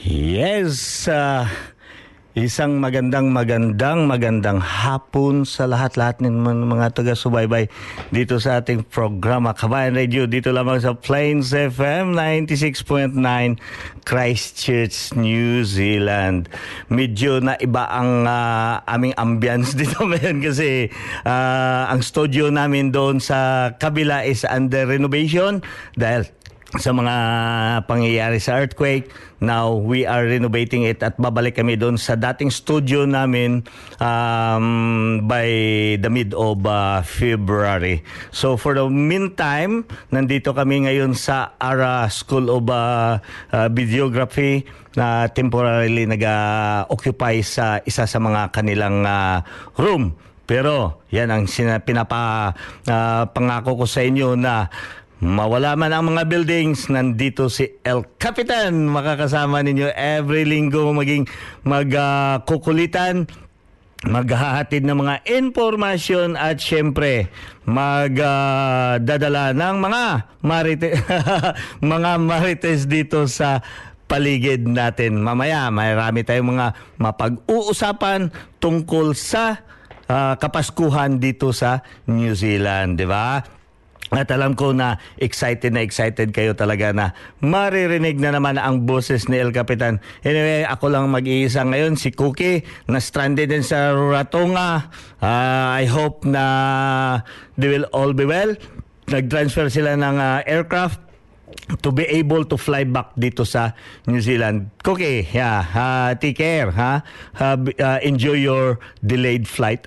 Yes, uh, isang magandang magandang magandang hapon sa lahat-lahat ng mga taga-subaybay dito sa ating programa Kabayan Radio dito lamang sa Plains FM 96.9 Christchurch, New Zealand. Medyo na iba ang uh, aming ambience dito ngayon kasi uh, ang studio namin doon sa kabila is under renovation dahil sa mga pangyayari sa earthquake. Now, we are renovating it at babalik kami doon sa dating studio namin um, by the mid of uh, February. So, for the meantime, nandito kami ngayon sa ARA School of uh, uh, Videography na temporarily nag-occupy sa isa sa mga kanilang uh, room. Pero, yan ang sina, pinapa, uh, ko sa inyo na Mawala man ang mga buildings, nandito si El Capitan. Makakasama ninyo every linggo maging magkukulitan, uh, maghahatid ng mga informasyon at syempre magdadala uh, ng mga marite mga marites dito sa paligid natin. Mamaya, marami tayong mga mapag-uusapan tungkol sa uh, kapaskuhan dito sa New Zealand, di ba? At alam ko na excited na excited kayo talaga na maririnig na naman ang boses ni El Capitan. Anyway, ako lang mag-iisa ngayon, si Cookie, na stranded din sa Ratonga. Uh, I hope na they will all be well. Nag-transfer sila ng uh, aircraft to be able to fly back dito sa New Zealand. Okay, yeah, uh, take care, ha? Uh, uh, enjoy your delayed flight.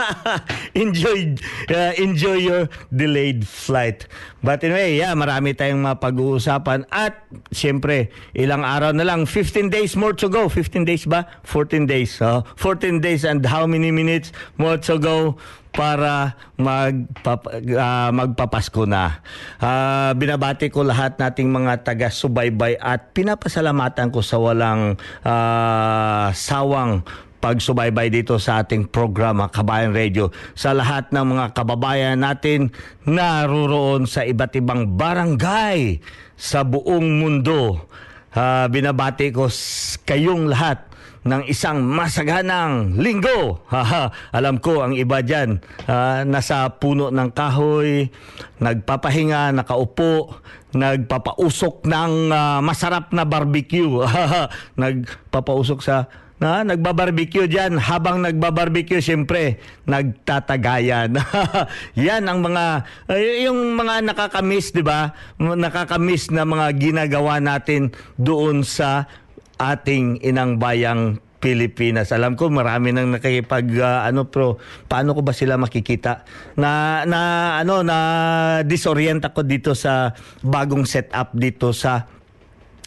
enjoy uh, enjoy your delayed flight. But anyway, yeah, marami tayong mapag-uusapan at siyempre, ilang araw na lang, 15 days more to go. 15 days ba? 14 days. Uh, 14 days and how many minutes more to go para magpap, uh, magpapasko na. Uh, binabati ko lahat nating mga taga-subaybay at pinapasalamatan ko sa walang uh, sawang pagsubaybay dito sa ating programa Kabayan Radio. Sa lahat ng mga kababayan natin naroroon sa iba't ibang barangay sa buong mundo. Ah, binabati ko kayong lahat ng isang masaganang linggo. Haha, Alam ko ang iba dyan, ah, nasa puno ng kahoy, nagpapahinga, nakaupo, nagpapausok ng ah, masarap na barbecue. nagpapausok sa na nagbabarbecue diyan habang nagbabarbecue siyempre nagtatagayan yan ang mga yung mga nakakamiss di ba nakakamiss na mga ginagawa natin doon sa ating inang bayang Pilipinas. Alam ko marami nang nakikipag ah, ano pero paano ko ba sila makikita? Na na ano na disorient ako dito sa bagong setup dito sa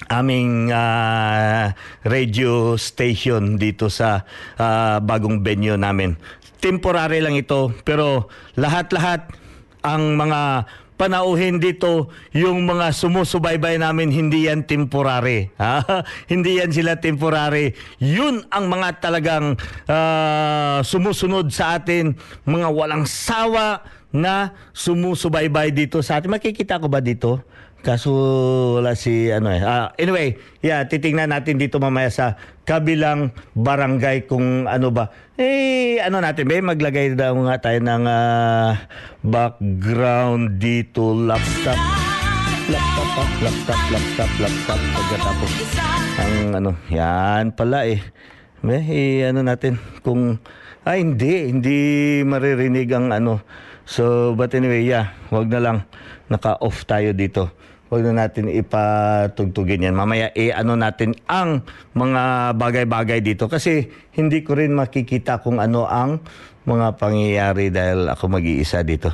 aming ah, radio station dito sa ah, bagong venue namin. Temporary lang ito pero lahat-lahat ang mga panauhin dito yung mga sumusubaybay namin hindi yan temporary. Ha? hindi yan sila temporary. Yun ang mga talagang ah, sumusunod sa atin, mga walang sawa na sumusubaybay dito sa atin. Makikita ko ba dito? Kaso wala si ano eh. Ah, anyway, yeah, titingnan natin dito mamaya sa kabilang barangay kung ano ba. Eh, ano natin, may maglagay daw nga tayo ng ah, background dito, laptop. Laptop, ah, laptop, laptop, laptop. Pagkatapos, ang ano, yan pala eh. May, eh, ano natin, kung, ay hindi, hindi maririnig ang ano. So, but anyway, yeah, wag na lang, naka-off tayo dito. Huwag na natin ipatugtugin yan. Mamaya, eh, ano natin ang mga bagay-bagay dito. Kasi hindi ko rin makikita kung ano ang mga pangyayari dahil ako mag-iisa dito.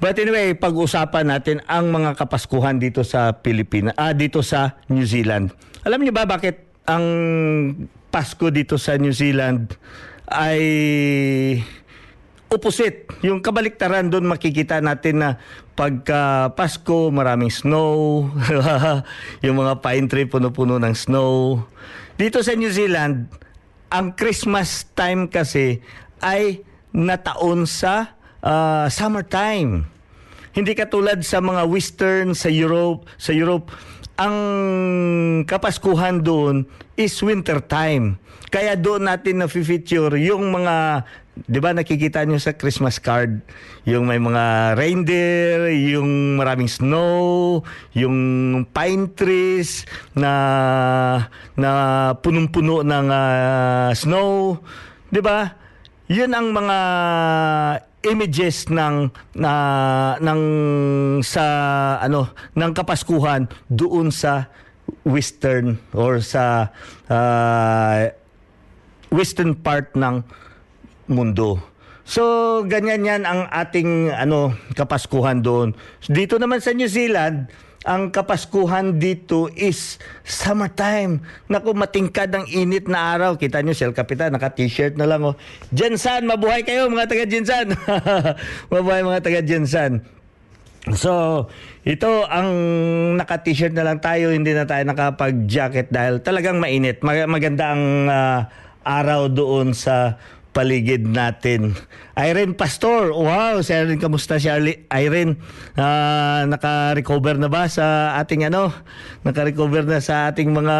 But anyway, pag-usapan natin ang mga kapaskuhan dito sa Pilipinas, ah, dito sa New Zealand. Alam niyo ba bakit ang Pasko dito sa New Zealand ay opposite. Yung kabaliktaran doon makikita natin na pagka Pasko, maraming snow. yung mga pine tree puno-puno ng snow. Dito sa New Zealand, ang Christmas time kasi ay nataon sa ah, summertime. Hindi katulad sa mga western sa Europe, sa Europe ang kapaskuhan doon is winter time. Kaya doon natin na-feature yung mga 'di ba nakikita niyo sa Christmas card yung may mga reindeer, yung maraming snow, yung pine trees na na punong-puno ng ah, snow, 'di ba? Yun ang mga images ng na ng sa ano ng kapaskuhan doon sa western or sa ah, western part ng mundo. So, ganyan yan ang ating ano kapaskuhan doon. Dito naman sa New Zealand, ang kapaskuhan dito is summertime. Naku, matingkad ang init na araw. Kita nyo, Sel Kapitan, naka-t-shirt na lang. Oh. Jensan, mabuhay kayo mga taga Jensan. mabuhay mga taga Jensan. So, ito ang naka-t-shirt na lang tayo, hindi na tayo nakapag-jacket dahil talagang mainit. Mag- maganda ang ah, araw doon sa paligid natin. Irene Pastor, wow, si Irene, kamusta si Irene? Ah, naka-recover na ba sa ating ano? Naka-recover na sa ating mga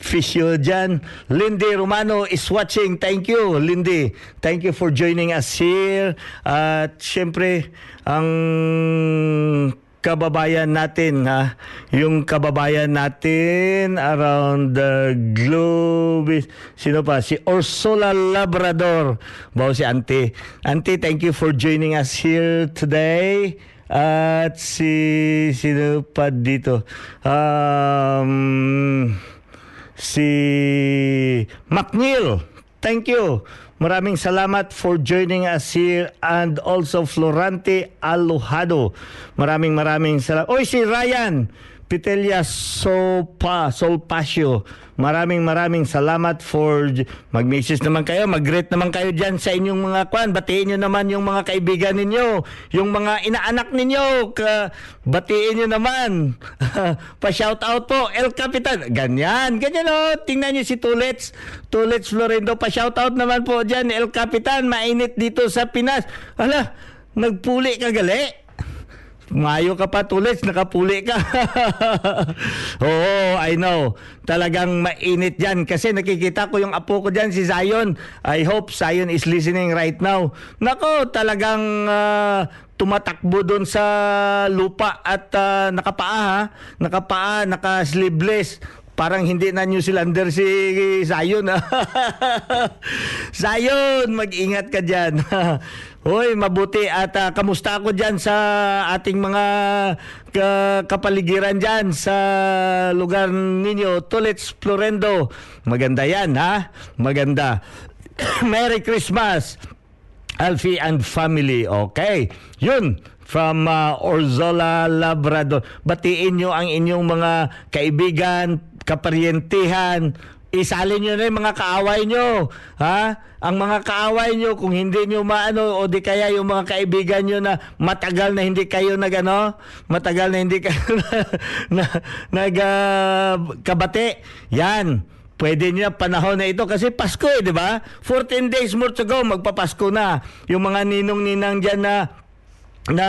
physio dyan. Lindy Romano is watching. Thank you, Lindy. Thank you for joining us here. At syempre, ang kababayan natin ha? Yung kababayan natin around the globe. Sino pa? Si Ursula Labrador. Bao si Auntie. Auntie thank you for joining us here today. At si sino pa dito? Um si McNeil. Thank you. Maraming salamat for joining us here and also Florante Alojado. Maraming maraming salamat. Oy, si Ryan. Pitelia Sopa, Solpasio. Maraming maraming salamat for mag-message naman kayo, mag-greet naman kayo dyan sa inyong mga kwan. Batiin nyo naman yung mga kaibigan ninyo, yung mga inaanak ninyo. Ka, batiin nyo naman. Pa-shout out po, El Capitan. Ganyan, ganyan o. Tingnan nyo si Tulets. Tulets Florendo, pa-shout out naman po dyan, El Capitan. Mainit dito sa Pinas. Hala, nagpuli ka gali. Mayo ka pa tulis, nakapuli ka. Oo, I know. Talagang mainit yan. Kasi nakikita ko yung apo ko dyan, si Zion. I hope Zion is listening right now. Nako, talagang uh, tumatakbo doon sa lupa at uh, nakapaa ha. Nakapaa, naka-sleeveless. Parang hindi na New Zealander si Zion. Zion, mag-ingat ka dyan. Hoy, mabuti at uh, kamusta ako diyan sa ating mga ka- kapaligiran diyan sa lugar ninyo, Tulits Florendo. Maganda 'yan, ha? Maganda. Merry Christmas. Alfie and family. Okay. Yun from uh, Orzola Labrador. Batiin nyo ang inyong mga kaibigan, kaparyentihan, isalin nyo na yung mga kaaway nyo. Ha? Ang mga kaaway nyo, kung hindi nyo maano, o di kaya yung mga kaibigan nyo na matagal na hindi kayo nag ano, matagal na hindi kayo na, na, nag uh, kabate. Yan. Pwede niya panahon na ito kasi Pasko eh, di ba? 14 days more to go, magpapasko na. Yung mga ninong-ninang dyan na na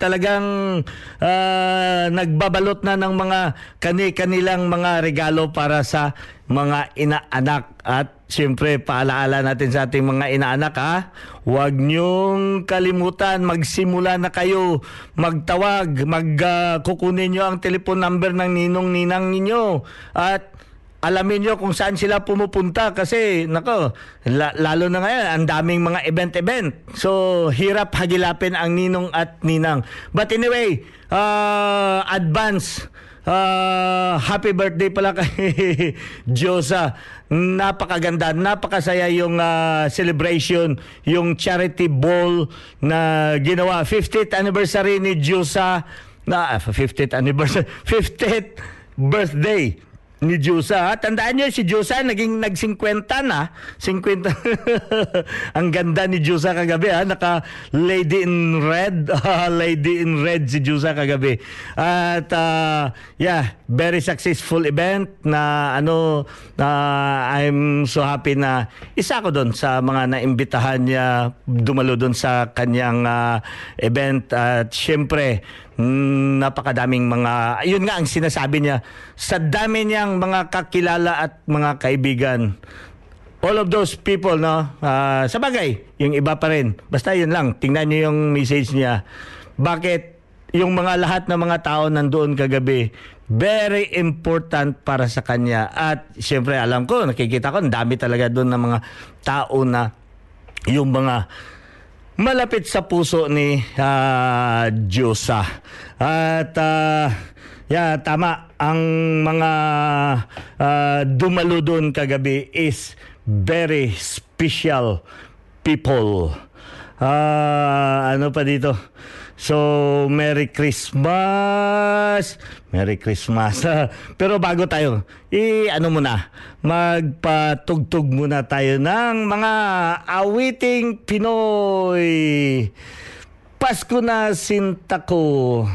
talagang uh, nagbabalot na ng mga kani-kanilang mga regalo para sa mga inaanak. At siyempre paalaala natin sa ating mga inaanak ha? Huwag niyong kalimutan magsimula na kayo. Magtawag magkukunin uh, niyo ang telephone number ng ninong-ninang ninyo. At alamin nyo kung saan sila pumupunta kasi nako la- lalo na ngayon ang daming mga event-event. So hirap hagilapin ang ninong at ninang. But anyway uh, advance uh, happy birthday pala kay Josa. Napakaganda napakasaya yung uh, celebration yung charity ball na ginawa. 50th anniversary ni Josa na 50th anniversary 50th birthday ni Jusa. Tandaan niyo si Jusa naging nag-50 na. 50. Ang ganda ni Jusa kagabi ha. Naka lady in red. lady in red si Jusa kagabi. At uh, yeah, very successful event na ano na uh, I'm so happy na isa ko doon sa mga naimbitahan niya dumalo doon sa kanyang uh, event at syempre napakadaming mga yun nga ang sinasabi niya sa dami niyang mga kakilala at mga kaibigan. All of those people no? Uh, sa bagay yung iba pa rin. Basta yun lang tingnan niyo yung message niya. Bakit yung mga lahat ng mga tao nandoon kagabi very important para sa kanya. At syempre alam ko nakikita ko ang dami talaga doon ng mga tao na yung mga malapit sa puso ni uh, Diyosa. At uh, yeah, tama ang mga uh, dumalo doon kagabi is very special people. Uh, ano pa dito? So, Merry Christmas! Merry Christmas. Pero bago tayo, i-ano muna, magpatugtog muna tayo ng mga awiting Pinoy. Pasko na sinta ko.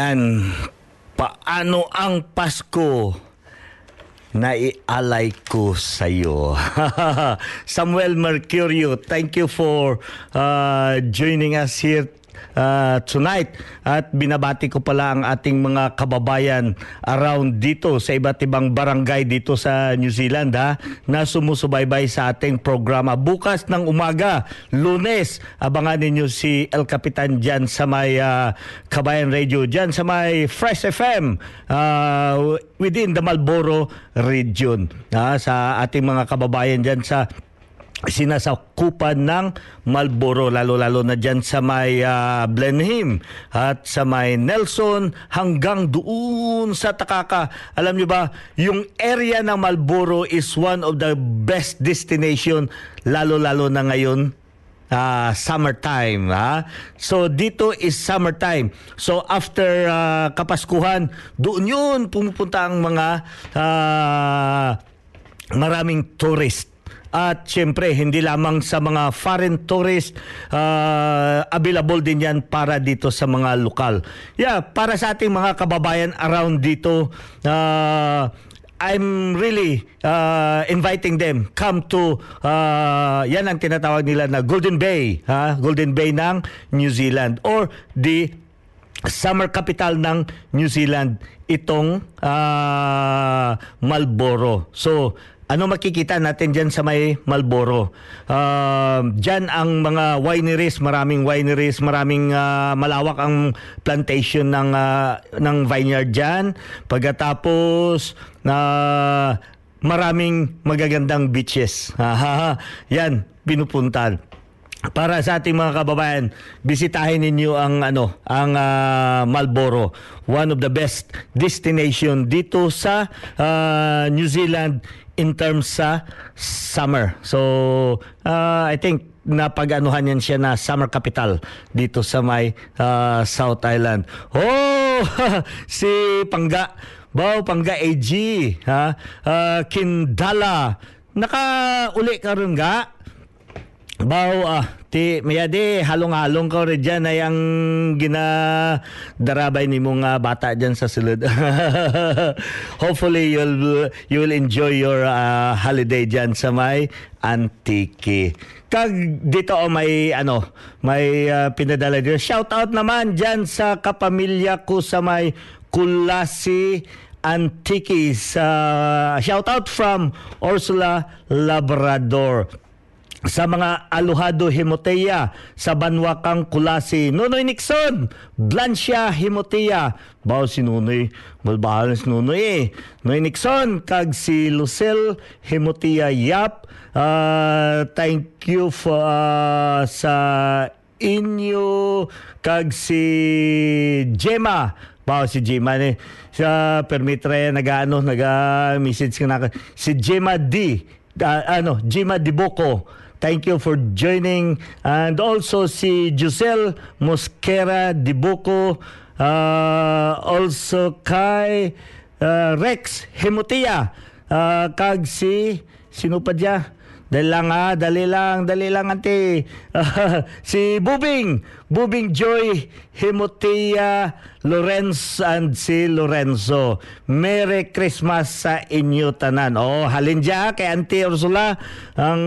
Ayan, paano ang Pasko na ialay ko sa iyo. Samuel Mercurio, thank you for uh, joining us here uh, tonight at binabati ko pala ang ating mga kababayan around dito sa iba't ibang barangay dito sa New Zealand ha, na sumusubaybay sa ating programa. Bukas ng umaga, lunes, abangan ninyo si El Capitan dyan sa may uh, Kabayan Radio, dyan sa may Fresh FM uh, within the Malboro region. ha, sa ating mga kababayan dyan sa sinasakupan ng Malboro lalo-lalo na dyan sa may uh, Blenheim at sa may Nelson hanggang doon sa Takaka. Alam niyo ba, yung area ng Malboro is one of the best destination lalo-lalo na ngayon uh, summertime. Ha? So dito is summertime. So after uh, Kapaskuhan, doon yun pumupunta ang mga uh, maraming tourist. At syempre, hindi lamang sa mga foreign tourist, uh, available din yan para dito sa mga lokal. Yeah, para sa ating mga kababayan around dito, uh, I'm really uh, inviting them come to uh, yan ang tinatawag nila na Golden Bay, ha? Golden Bay ng New Zealand or the summer capital ng New Zealand itong uh, Marlborough. So ano makikita natin dyan sa may Malboro? Uh, dyan ang mga wineries, maraming wineries, maraming uh, malawak ang plantation ng, uh, ng vineyard dyan. Pagkatapos, uh, maraming magagandang beaches. Yan, pinupuntan. para sa ating mga kababayan, bisitahin ninyo ang ano, ang ah, Marlborough, one of the best destination dito sa ah, New Zealand in terms sa summer. So, ah, I think napag-anuhan yan siya na summer capital dito sa may ah, South Island. Oh, si Pangga, Bao Pangga AG, ha? Ah, Kindala. Naka-uli ka rin ga? Bao, ah, ti, mayade, halong-halong ka rin dyan ay ang ginadarabay ni mong ah, bata dyan sa sulod. Hopefully, you'll, you will enjoy your ah, holiday dyan sa may Antique. Kag dito oh, may ano, may ah, pinadala dito. Shout out naman dyan sa kapamilya ko sa may Kulasi Antique. Sa shout out from Ursula Labrador sa mga Aluhado Himoteya sa Banwakang Kulasi. Nunoy Nixon, Blancia Himoteya. Bao si Nunoy, malbahal si Nunoy eh. Noy Nixon, kag si Lucille Himoteya Yap. Ah, thank you for ah, sa inyo kag si Gemma Bao si Gemma ni sa permitra nagaano naga-message ka na si Gemma D ah, ano Gemma Diboco Thank you for joining. And also si Giselle Mosquera Dibuco. Uh, also kay uh, Rex Hemutia. Uh, kag si sino pa dya? Dali lang ha, dali lang, dali lang ante. Si Bubing, Bubing Joy, Hemotia, Lorenz and si Lorenzo. Merry Christmas sa inyo tanan. Oh, halin dya kay Auntie Ursula ang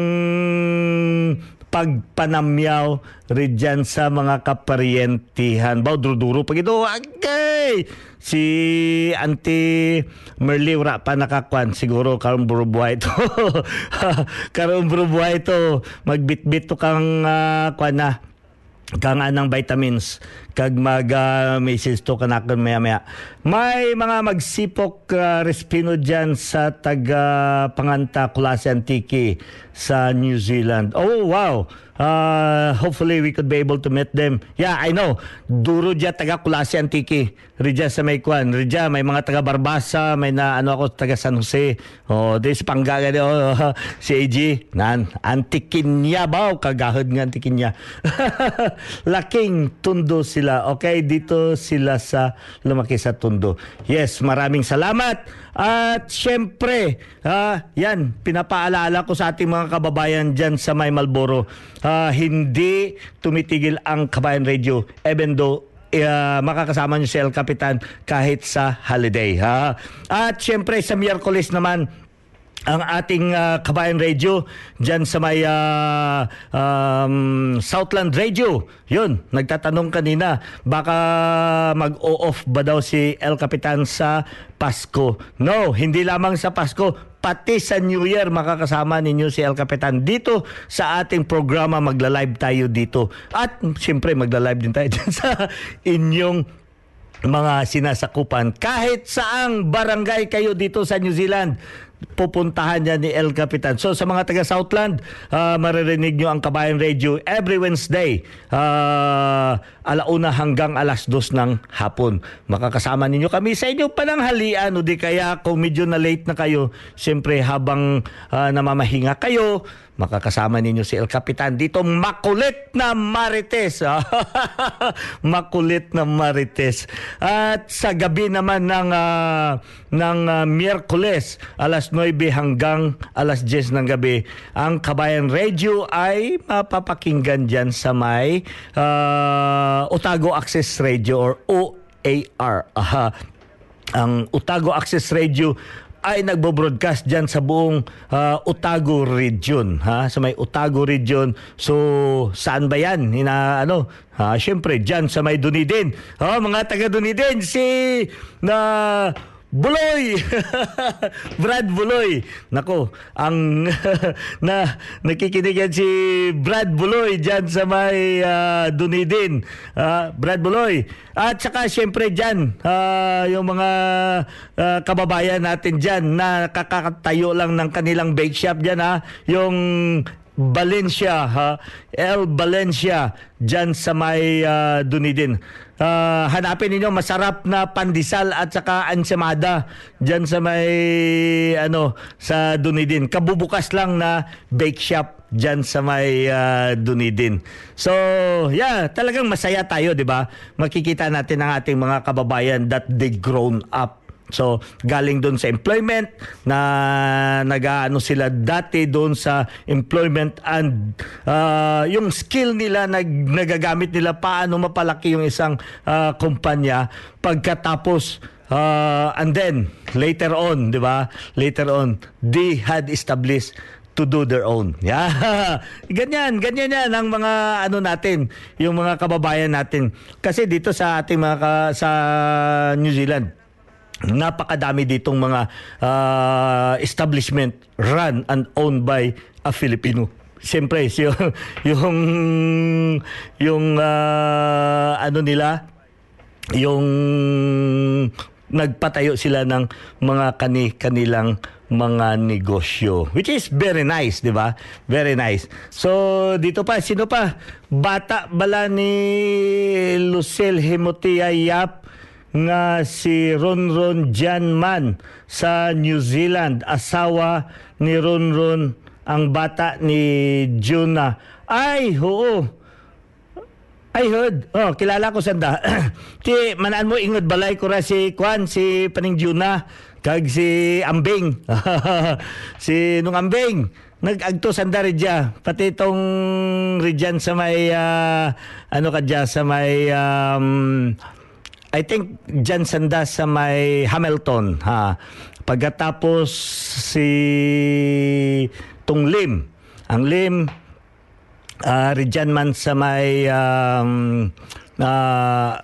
pagpanamyaw ridyan sa mga kaparientihan. Baw, duro-duro pag ito. Okay! Si Auntie Merly wala pa nakakwan. Siguro karong burubuhay ito. karong burubuhay ito. Magbitbit to kang uh, kwan na kang anang vitamins kag mag uh, message to kanakon maya maya may mga magsipok uh, respino dyan sa taga panganta Kulase Antique sa New Zealand. Oh wow. Uh, hopefully we could be able to meet them. Yeah I know. Duro dya taga Kulase Antique. Ridya sa may kwan. Ridya may mga taga Barbasa may na ano ako taga San Jose. Oh this panggaga de oh, si AG nan antikin niya ba kagahod nga antikin niya laking tundo sila. Okay, dito sila sa lumaki sa tundo. Yes, maraming salamat. At syempre, ah, yan, pinapaalala ko sa ating mga kababayan dyan sa May Malboro, ah, hindi tumitigil ang Kabayan Radio even though uh, makakasama nyo si El Capitan kahit sa holiday. Ha? At syempre sa Miyerkules naman, ang ating uh, Kabayan Radio dyan sa may uh, um, Southland Radio. Yun, nagtatanong kanina, baka mag-o-off ba daw si El Capitan sa Pasko? No, hindi lamang sa Pasko, pati sa New Year makakasama ninyo si El Capitan dito sa ating programa magla-live tayo dito. At siyempre magla-live din tayo dyan sa inyong mga sinasakupan kahit saang barangay kayo dito sa New Zealand pupuntahan niya ni El Capitan. So sa mga taga Southland, uh, maririnig nyo ang Kabayan Radio every Wednesday, uh, alauna hanggang alas dos ng hapon. Makakasama ninyo kami sa inyo pananghalian o di kaya kung medyo na late na kayo, siyempre habang uh, namamahinga kayo, makakasama ninyo si El Capitan dito makulit na Marites makulit na Marites at sa gabi naman ng uh, ng uh, Miyerkules alas 9 hanggang alas 10 ng gabi. Ang Kabayan Radio ay mapapakinggan diyan sa may uh, Otago Access Radio or OAR Aha. ang Otago Access Radio ay nagbo-broadcast diyan sa buong uh, Otago region ha? Sa may Otago region. So saan ba yan? Ina ano? Ha syempre diyan sa may Dunedin. Oh mga taga Dunedin si na Buloy! Brad Buloy. Nako, ang na nakikinig yan si Brad Buloy diyan sa may uh, Dunedin. Uh, Brad Buloy. At saka siyempre diyan uh, yung mga uh, kababayan natin diyan na kakatayo lang ng kanilang bake shop diyan ha. Yung Valencia ha? El Valencia dyan sa may uh, Dunedin. Uh, hanapin ninyo masarap na pandesal at saka ansemada dyan sa may ano sa Dunedin. Kabubukas lang na bake shop dyan sa may uh, Dunedin. So yeah talagang masaya tayo di ba? Makikita natin ang ating mga kababayan that they grown up So, galing doon sa employment na nagaano sila dati doon sa employment and uh, yung skill nila nag, nagagamit nila paano mapalaki yung isang uh, kumpanya pagkatapos uh, and then later on, 'di ba? Later on, they had established to do their own. Yeah. ganyan, ganyan yan ang mga ano natin, yung mga kababayan natin. Kasi dito sa ating mga ka, sa New Zealand, napakadami ditong mga uh, establishment run and owned by a Filipino. Siyempre, yung yung yung uh, ano nila yung nagpatayo sila ng mga kani kanilang mga negosyo which is very nice di ba? Very nice. So dito pa sino pa? Bata bala ni Lucel Hemotia Yap nga si Ronron Janman sa New Zealand, asawa ni Ronron ang bata ni Juna. Ay, oo. I heard. Oh, kilala ko sanda. ti manan mo ingod balay ko ra si Kwan si Paning Juna kag si Ambing. si nung Ambing nagagto sanda ridya pati tong ridyan sa may uh, ano kadya sa may um, I think dyan sanda sa may Hamilton ha. Pagkatapos si Tung Lim. Ang Lim uh, ridyan man sa may um, uh,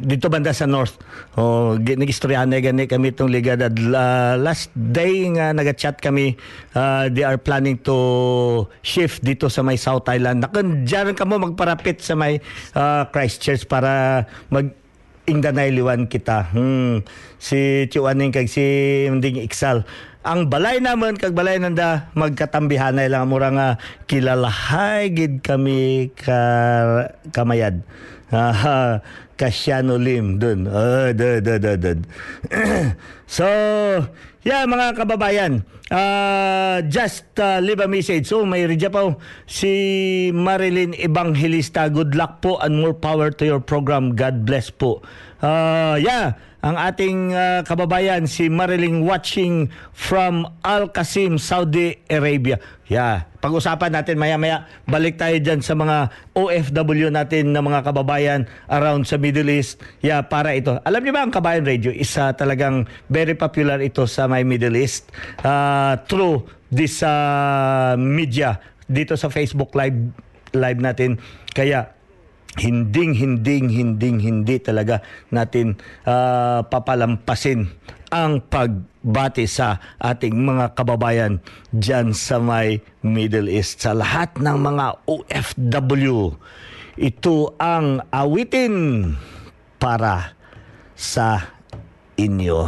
dito banda sa north oh nagistoryahan na gani kami itong liga uh, last day nga naga-chat kami uh, they are planning to shift dito sa may South Island nakon diyan kamo magparapit sa may uh, Christchurch para mag ingdanay liwan kita. Hmm. Si Chuaning kag si Mding Iksal. Ang balay naman kag balay nanda magkatambihanay lang mura nga kilalahay gid kami ka kamayad. Ah, Kasyano Lim dun. Oh, dun, dun, dun, dun. so, yeah mga kababayan, uh, just uh, leave a message. So, may ridya pa si Marilyn Evangelista. Good luck po and more power to your program. God bless po. Uh, yeah, ang ating uh, kababayan si Marilyn watching from Al Qasim, Saudi Arabia. Yeah, pag-usapan natin maya-maya. Balik tayo dyan sa mga OFW natin na mga kababayan around sa Middle East. Yeah, para ito. Alam niyo ba ang Kabayan Radio isa talagang very popular ito sa my Middle East uh, through this uh, media dito sa Facebook live live natin. Kaya hinding hinding hinding hindi talaga natin uh, papalampasin ang pagbati sa ating mga kababayan diyan sa may Middle East sa lahat ng mga OFW ito ang awitin para sa inyo.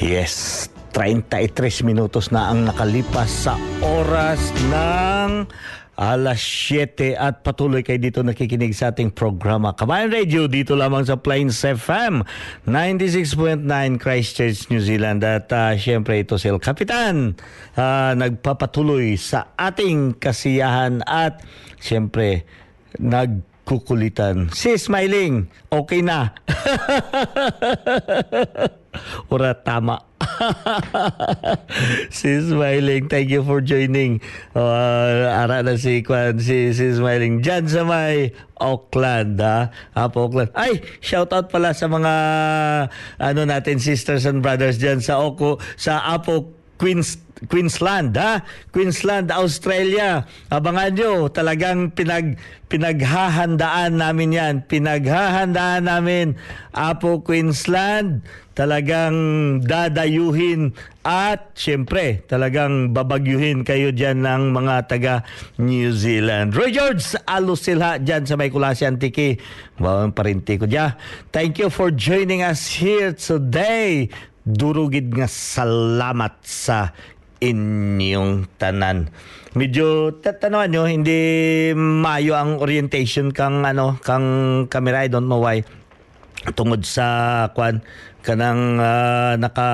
Yes, 33 minutos na ang nakalipas sa oras ng alas 7 at patuloy kayo dito nakikinig sa ating programa. Kabayan Radio dito lamang sa Plains FM 96.9 Christchurch, New Zealand. At uh, syempre ito si El Capitan. Ah, nagpapatuloy sa ating kasiyahan. At syempre nagkukulitan si Smiling okay na Ura tama. si Smiling, thank you for joining. Uh, ara na si, Kwan, si, si Smiling. Diyan sa may Auckland, ha? Apo Auckland. Ay, shout out pala sa mga ano natin sisters and brothers diyan sa Oko sa Apo Queens Queensland, ha? Queensland, Australia. Abangan nyo, talagang pinag, pinaghahandaan namin yan. Pinaghahandaan namin, Apo Queensland, talagang dadayuhin at syempre talagang babagyuhin kayo dyan ng mga taga New Zealand. Roy George, alos sila dyan sa may kulasi antiki. Bawang parinti ko dyan. Thank you for joining us here today. Durugid nga salamat sa inyong tanan. Medyo tatanawan nyo, hindi mayo ang orientation kang ano, kang camera, I don't know why. Tungod sa kwan kanang ah, naka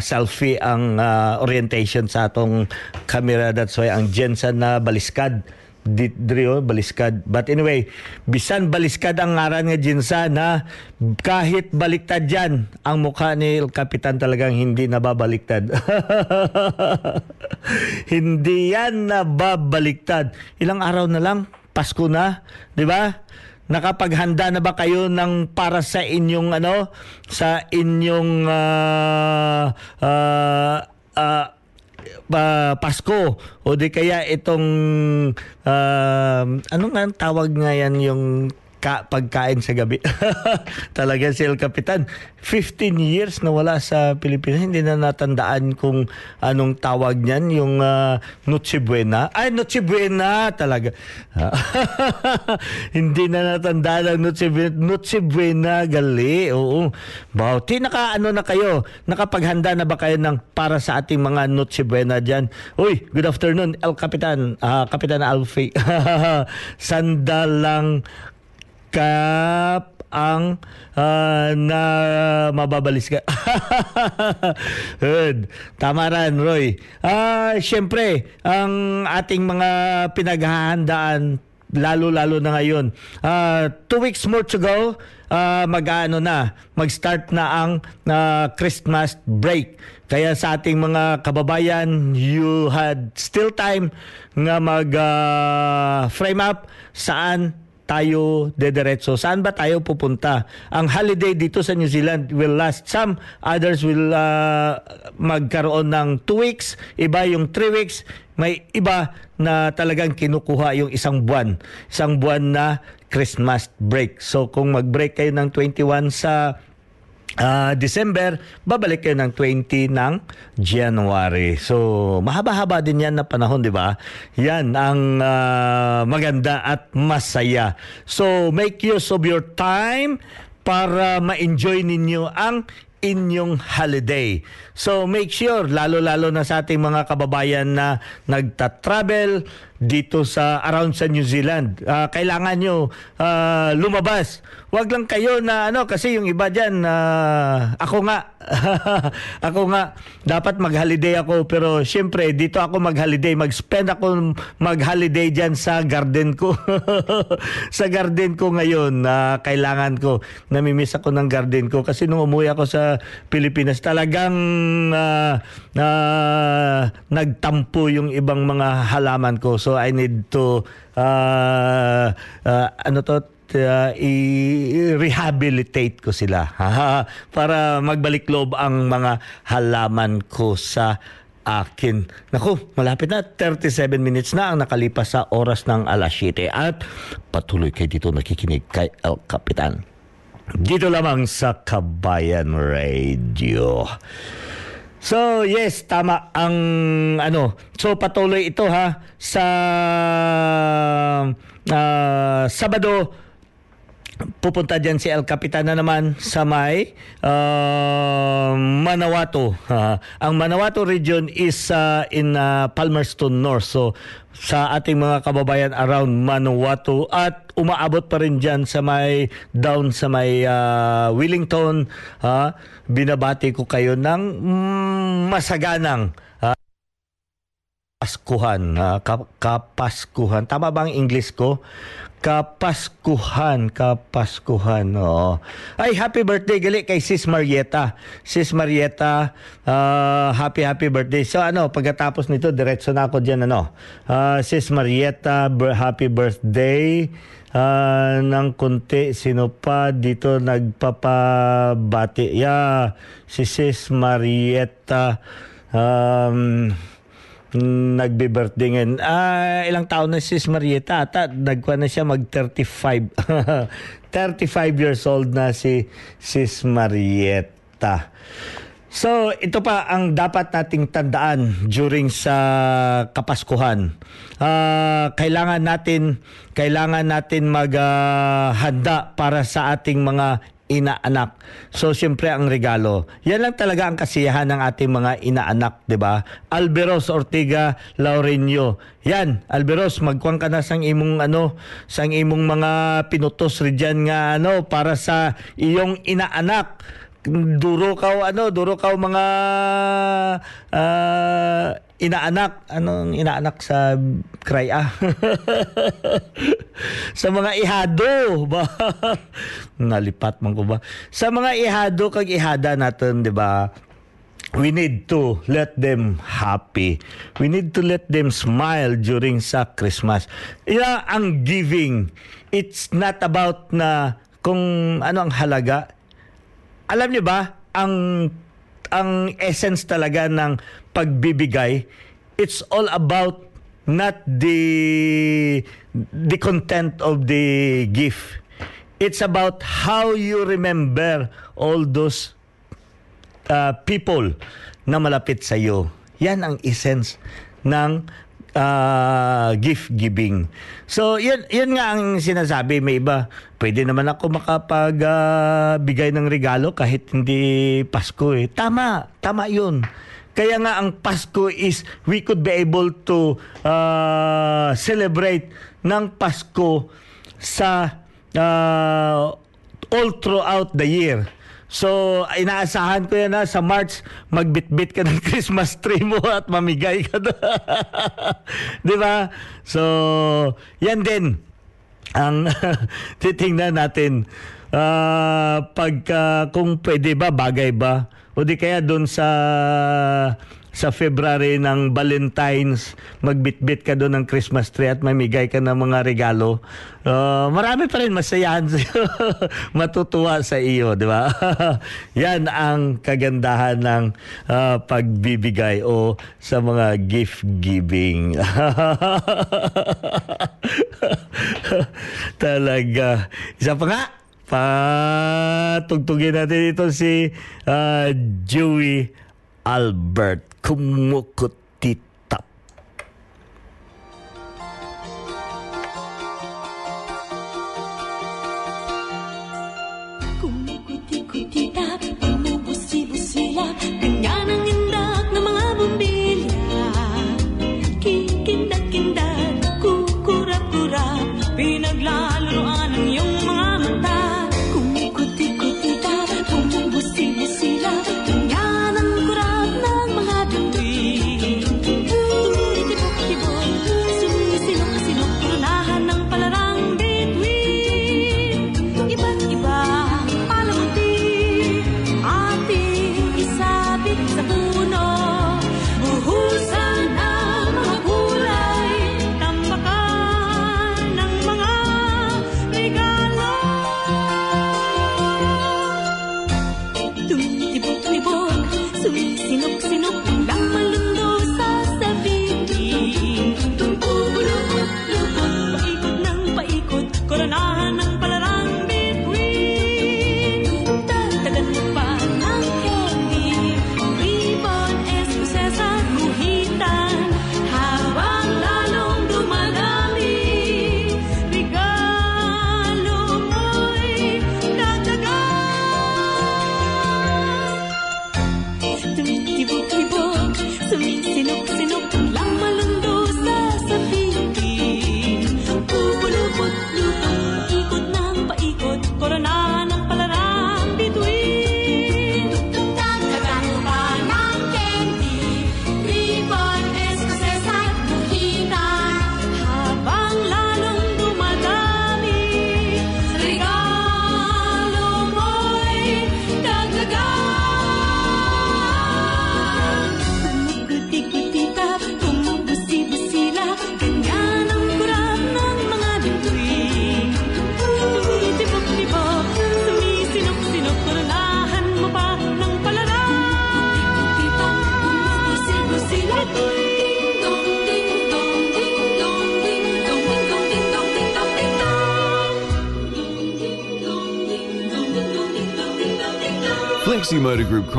selfie ang ah, orientation sa atong camera. That's why ang Jensen na baliskad drio baliskad. But anyway bisan baliskad ang ngaran nga Jensen na kahit baliktad yan ang mukha ni El Capitan talagang hindi nababaliktad. Hindi yan nababaliktad. Ilang araw na lang? Pasko na? Di ba? Nakapaghanda na ba kayo ng para sa inyong ano? Sa inyong ah, ah, ah, pa- Pasko. O di kaya itong ah, ano nga tawag nga yan yung ka, pagkain sa gabi. Talaga si El Capitan, 15 years na wala sa Pilipinas. Hindi na natandaan kung anong tawag niyan, yung uh, Noche Buena. Ay, Noche Buena talaga. Hindi na natandaan ang Noche Buena. Noche Buena, gali. Oo. Bauti, naka ano na kayo? Nakapaghanda na ba kayo ng para sa ating mga Noche Buena dyan? Uy, good afternoon, El Capitan. ah Kapitan Alfie. Sandalang kap ang ah, na mababalis ka. Good. Tama ran, Roy. Ah, syempre, ang ating mga pinaghahandaan lalo-lalo na ngayon. Ah, two weeks more to go. Ah, mag-ano na, mag-start na ang ah, Christmas break. Kaya sa ating mga kababayan, you had still time nga mag ah, frame up saan tayo dederetso. Saan ba tayo pupunta? Ang holiday dito sa New Zealand will last. Some others will uh, magkaroon ng 2 weeks, iba yung 3 weeks, may iba na talagang kinukuha yung isang buwan. Isang buwan na Christmas break. So kung mag-break kayo ng 21 sa Ah, December, babalik kayo ng 20 ng January. So, mahaba-haba din yan na panahon, di ba? Yan ang ah, maganda at masaya. So, make use of your time para ma-enjoy ninyo ang inyong holiday. So make sure, lalo-lalo na sa ating mga kababayan na nagta-travel dito sa around sa New Zealand, ah, kailangan nyo ah, lumabas. Huwag lang kayo na ano kasi yung iba diyan ako nga ako nga dapat mag-holiday ako pero syempre dito ako mag-holiday, mag-spend ako mag-holiday diyan sa garden ko. sa garden ko ngayon na kailangan ko namimiss ako ng garden ko kasi nung umuwi ako sa Pilipinas talagang ah, ah, nagtampo yung ibang mga halaman ko. So I need to ah, ah, ano to uh, i-rehabilitate ko sila para magbalik loob ang mga halaman ko sa akin. Naku, malapit na 37 minutes na ang nakalipas sa oras ng alas 7 at patuloy kayo dito nakikinig kay El Capitan. Dito lamang sa Kabayan Radio. So yes, tama ang ano. So patuloy ito ha sa ah, Sabado pupunta dyan si El Capitan na naman sa may uh, Manawato. Ha. ang Manawato region is uh, in uh, Palmerston North. So sa ating mga kababayan around Manawato at umaabot pa rin dyan sa may down sa may uh, Wellington. Ha. binabati ko kayo ng mm, masaganang Kapaskuhan, kap- kapaskuhan. Tama ba ang English ko? Kapaskuhan, kapaskuhan. Oo. Ay, happy birthday gali kay Sis Marieta. Sis Marieta, ah, happy happy birthday. So ano, pagkatapos nito, diretso na ako diyan ano. Ah, Sis Marieta, happy birthday. Ah, ng kunti, sino pa dito nagpapabati? Yeah, si Sis Marieta. Um, nagbe-birthday ngayon. Ah, ilang taon na si Marieta? Ata, nagkuha na siya mag-35. 35 years old na si Sis Marieta. So, ito pa ang dapat nating tandaan during sa Kapaskuhan. Ah, kailangan natin kailangan natin maghanda para sa ating mga inaanak. So, siyempre ang regalo. Yan lang talaga ang kasiyahan ng ating mga inaanak, di ba? Alberos Ortiga Laurenio. Yan, Alberos, magkuang ka na sang imong ano, sang imong mga pinutos dyan nga ano, para sa iyong inaanak duro kaw ano duro kaw mga ah, inaanak anong inaanak sa kraya sa mga ihado ba nalipat man ko ba sa mga ihado kag ihada natin di ba we need to let them happy. We need to let them smile during sa Christmas. Ila ang giving. It's not about na kung ano ang halaga alam niyo ba ang ang essence talaga ng pagbibigay it's all about not the the content of the gift it's about how you remember all those uh, people na malapit sa iyo yan ang essence ng uh, gift giving. So, yan, yan nga ang sinasabi. May iba, pwede naman ako makapagbigay ng regalo kahit hindi Pasko eh. Tama, tama yun. Kaya nga ang Pasko is we could be able to uh, celebrate ng Pasko sa uh, all throughout the year. So, inaasahan ko yan na sa March, magbitbit ka ng Christmas tree mo at mamigay ka doon. Di ba? So, yan din ang titingnan natin. Ah, pagka, kung pwede ba, bagay ba? O di kaya doon sa sa February ng Valentine's, magbitbit ka doon ng Christmas tree at mamigay ka ng mga regalo. Uh, marami pa rin masayahan sa'yo. Matutuwa sa iyo, di ba? Yan ang kagandahan ng uh, pagbibigay o sa mga gift giving. Talaga. Isa pa nga, patugtugin natin ito si uh, Joey Albert Kumukutitap.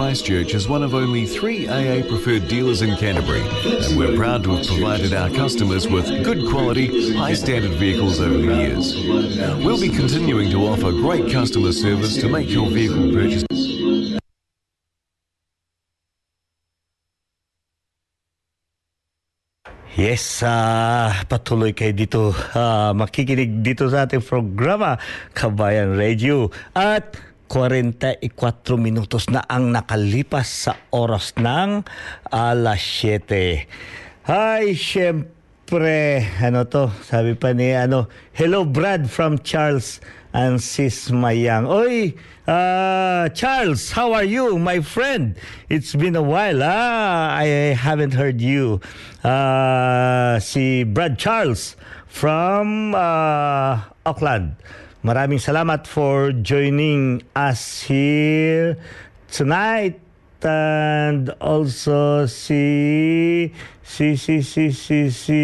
Christchurch is one of only three AA preferred dealers in Canterbury, and we're proud to have provided our customers with good quality, high standard vehicles over the years. We'll be continuing to offer great customer service to make your vehicle purchase. Yes, ah, patuloy kayo dito ah, makikinig dito sa ating programa Kabayan Radio at 44 minutos na ang nakalipas sa oras ng alas 7. Hi, syempre, ano to, sabi pa ni ano, hello Brad from Charles and Sis Mayang. Oy, uh, Charles, how are you, my friend? It's been a while. Ah, I haven't heard you. Uh, si Brad Charles from uh, Auckland. Maraming salamat for joining us here tonight. And also si si si si si si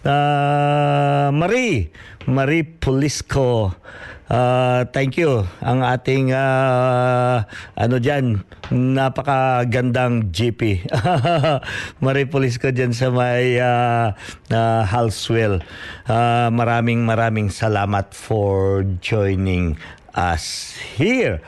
uh, Marie Marie Pulisco Uh, thank you ang ating uh, ano diyan napakagandang GP Marie Pulisco diyan sa may uh, uh, Halswell uh, maraming maraming salamat for joining us here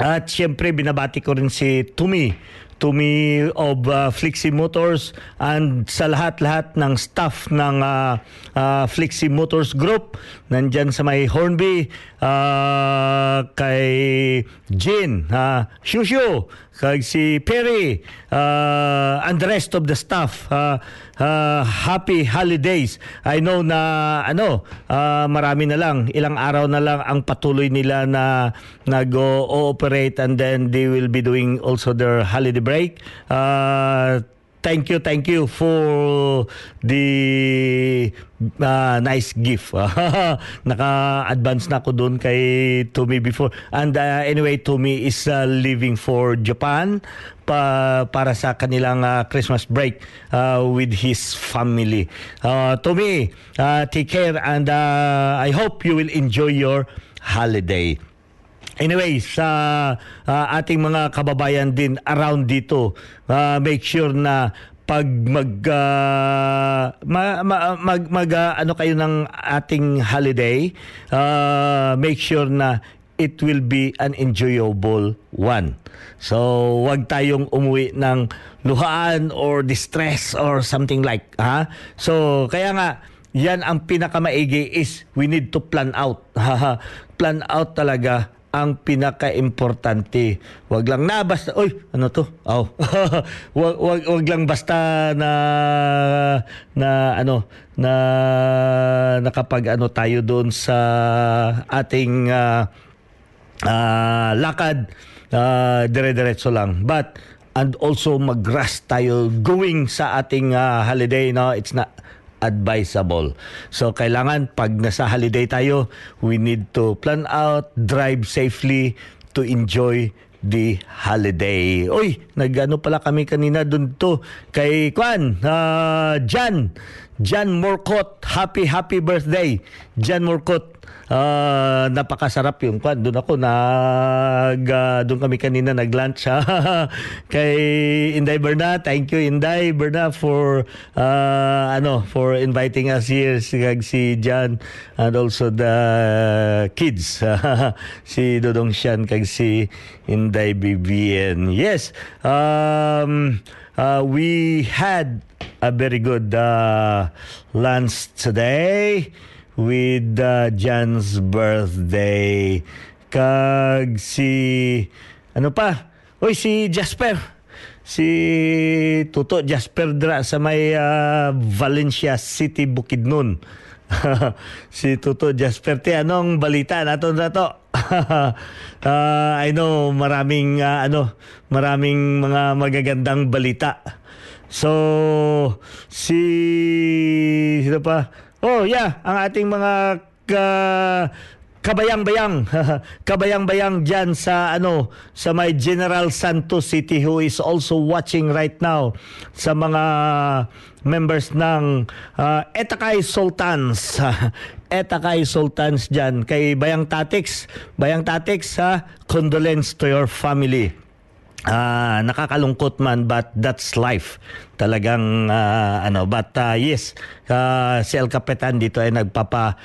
at syempre, binabati ko rin si Tumi. Tumi of uh, Flixie Motors and sa lahat-lahat ng staff ng uh, uh, Flixie Motors Group. Nandyan sa may Hornby, uh, kay Jin, uh, Shushu, kay si Perry, uh, and the rest of the staff. Uh, uh, happy holidays. I know na ano, uh, marami na lang, ilang araw na lang ang patuloy nila na nag-ooperate and then they will be doing also their holiday break. Uh, thank you, thank you for the uh, nice gift. Naka-advance na ako doon kay Tumi before. And uh, anyway, Tumi is uh, leaving for Japan pa, para sa kanilang uh, Christmas break uh, with his family. Uh, Tumi, uh, take care and uh, I hope you will enjoy your holiday. Anyway, sa uh, ating mga kababayan din around dito, uh, make sure na pag mag uh, ma, ma, mag, mag uh, ano kayo ng ating holiday, uh, make sure na it will be an enjoyable one. So, wag tayong umuwi ng luhaan or distress or something like, ha? So, kaya nga yan ang pinakamaigi is we need to plan out. plan out talaga ang pinaka-importante. Wag lang na basta, oy, ano to? Oh. wag, wag, wag lang basta na na ano na nakapag ano tayo doon sa ating uh, uh, lakad uh, dire-diretso lang. But and also mag-rest tayo going sa ating uh, holiday no it's not advisable. So kailangan pag nasa holiday tayo, we need to plan out, drive safely to enjoy the holiday. Oy, nagano pala kami kanina doon to kay Kwan, uh, Jan. Jan Morcott, happy happy birthday. Jan Morcott. Uh, napakasarap yung kwan. Doon ako nag uh, doon kami kanina nag-lunch kay Inday Berna. Thank you Inday Berna for uh, ano for inviting us here si, si Jan and also the kids. si Dodong Sian kag si Inday Bibian. Yes. Um, uh, we had a very good uh, lunch today with uh, Jan's birthday. Kag si ano pa? Oy si Jasper. Si Tuto Jasper dra sa may uh, Valencia City Bukidnon. si Tuto Jasper ti anong balita nato na to? uh, I know maraming uh, ano, maraming mga magagandang balita. So si sino pa? Oh, yeah, ang ating mga ka, kabayang-bayang kabayang-bayang diyan sa ano sa may General Santos City who is also watching right now sa mga members ng uh, Etakay Sultans. Etakay Sultans diyan kay Bayang Tatix. Bayang Tatix sa condolence to your family Ah, nakakalungkot man but that's life. Talagang ah, ano but ah, yes, ah, si El Capitan dito ay nagpapa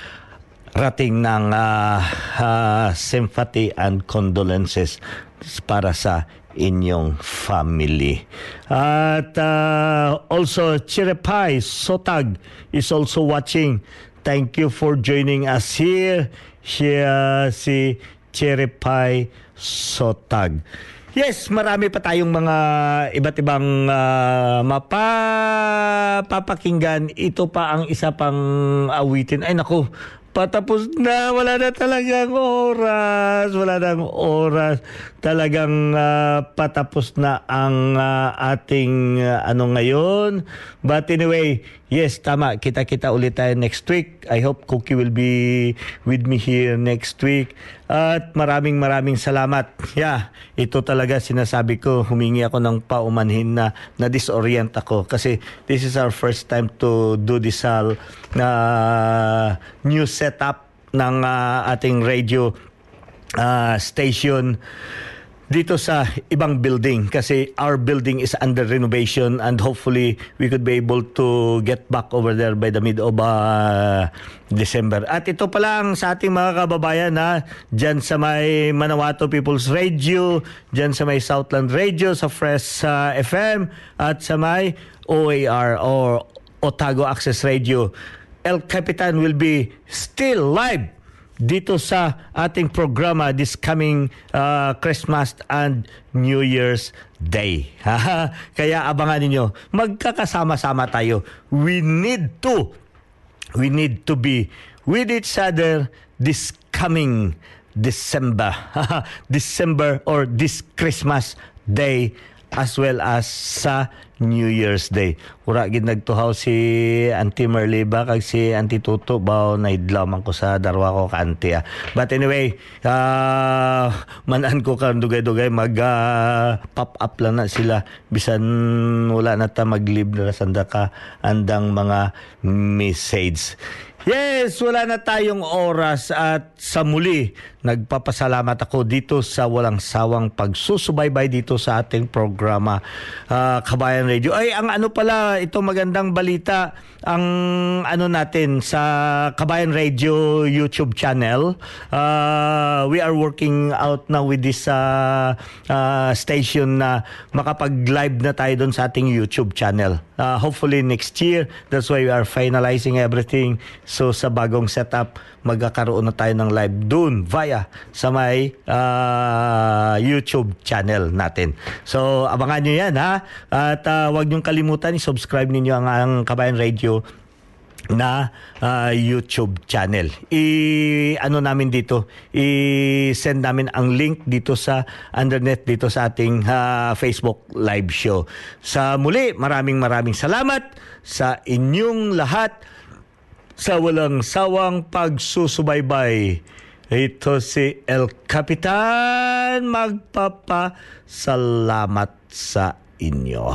rating ng ah, ah, sympathy and condolences para sa inyong family. At ah, also Chirepay Sotag is also watching. Thank you for joining us here. Siya si Chirepay Sotag. Yes, marami pa tayong mga iba't ibang uh, mapapakinggan. Ito pa ang isa pang awitin. Ay naku, patapos na. Wala na talagang oras. Wala nang oras. Talagang ah, patapos na ang ah, ating ah, ano ngayon. But anyway, yes, tama. Kita-kita ulit tayo next week. I hope Cookie will be with me here next week. At maraming maraming salamat. Yeah, ito talaga sinasabi ko, humingi ako ng paumanhin na na-disorient ako kasi this is our first time to do this uh, na new setup ng uh, ating radio uh, station dito sa ibang building kasi our building is under renovation and hopefully we could be able to get back over there by the mid of uh, December. At ito pa lang sa ating mga kababayan na dyan sa may Manawato People's Radio, dyan sa may Southland Radio, sa Fresh uh, FM at sa may OAR or Otago Access Radio. El Capitan will be still live dito sa ating programa this coming uh, Christmas and New Year's Day. Kaya abangan ninyo, magkakasama-sama tayo. We need to we need to be with each other this coming December. December or this Christmas Day as well as sa New Year's Day. Ura gid nagtuhaw si Auntie Merly ba kag si Auntie Tuto ba naidlaw man ko sa darwa ko ka auntie. ah. But anyway, uh, manan ko kan dugay-dugay mag ah, pop up lang na sila bisan wala na ta mag-live na sanda ka andang mga message. Yes, wala na tayong oras at sa muli, nagpapasalamat ako dito sa walang sawang pagsusubaybay dito sa ating programa ah, Kabayan Radio. Ay, ang ano pala, ito magandang balita, ang ano natin sa Kabayan Radio YouTube channel. ah, we are working out now with this ah, ah, station na makapag-live na tayo doon sa ating YouTube channel. Ah, hopefully next year, that's why we are finalizing everything. So sa bagong setup, magkakaroon na tayo ng live doon via sa may ah, YouTube channel natin. So abangan nyo yan ha. At ah, huwag niyong kalimutan, i-subscribe ninyo ang, ang Kabayan Radio na ah, YouTube channel. I ano namin dito, i-send namin ang link dito sa undernet dito sa ating ah, Facebook live show. Sa muli, maraming maraming salamat sa inyong lahat sa walang sawang pagsusubaybay. Ito si El Capitan magpapasalamat sa inyo.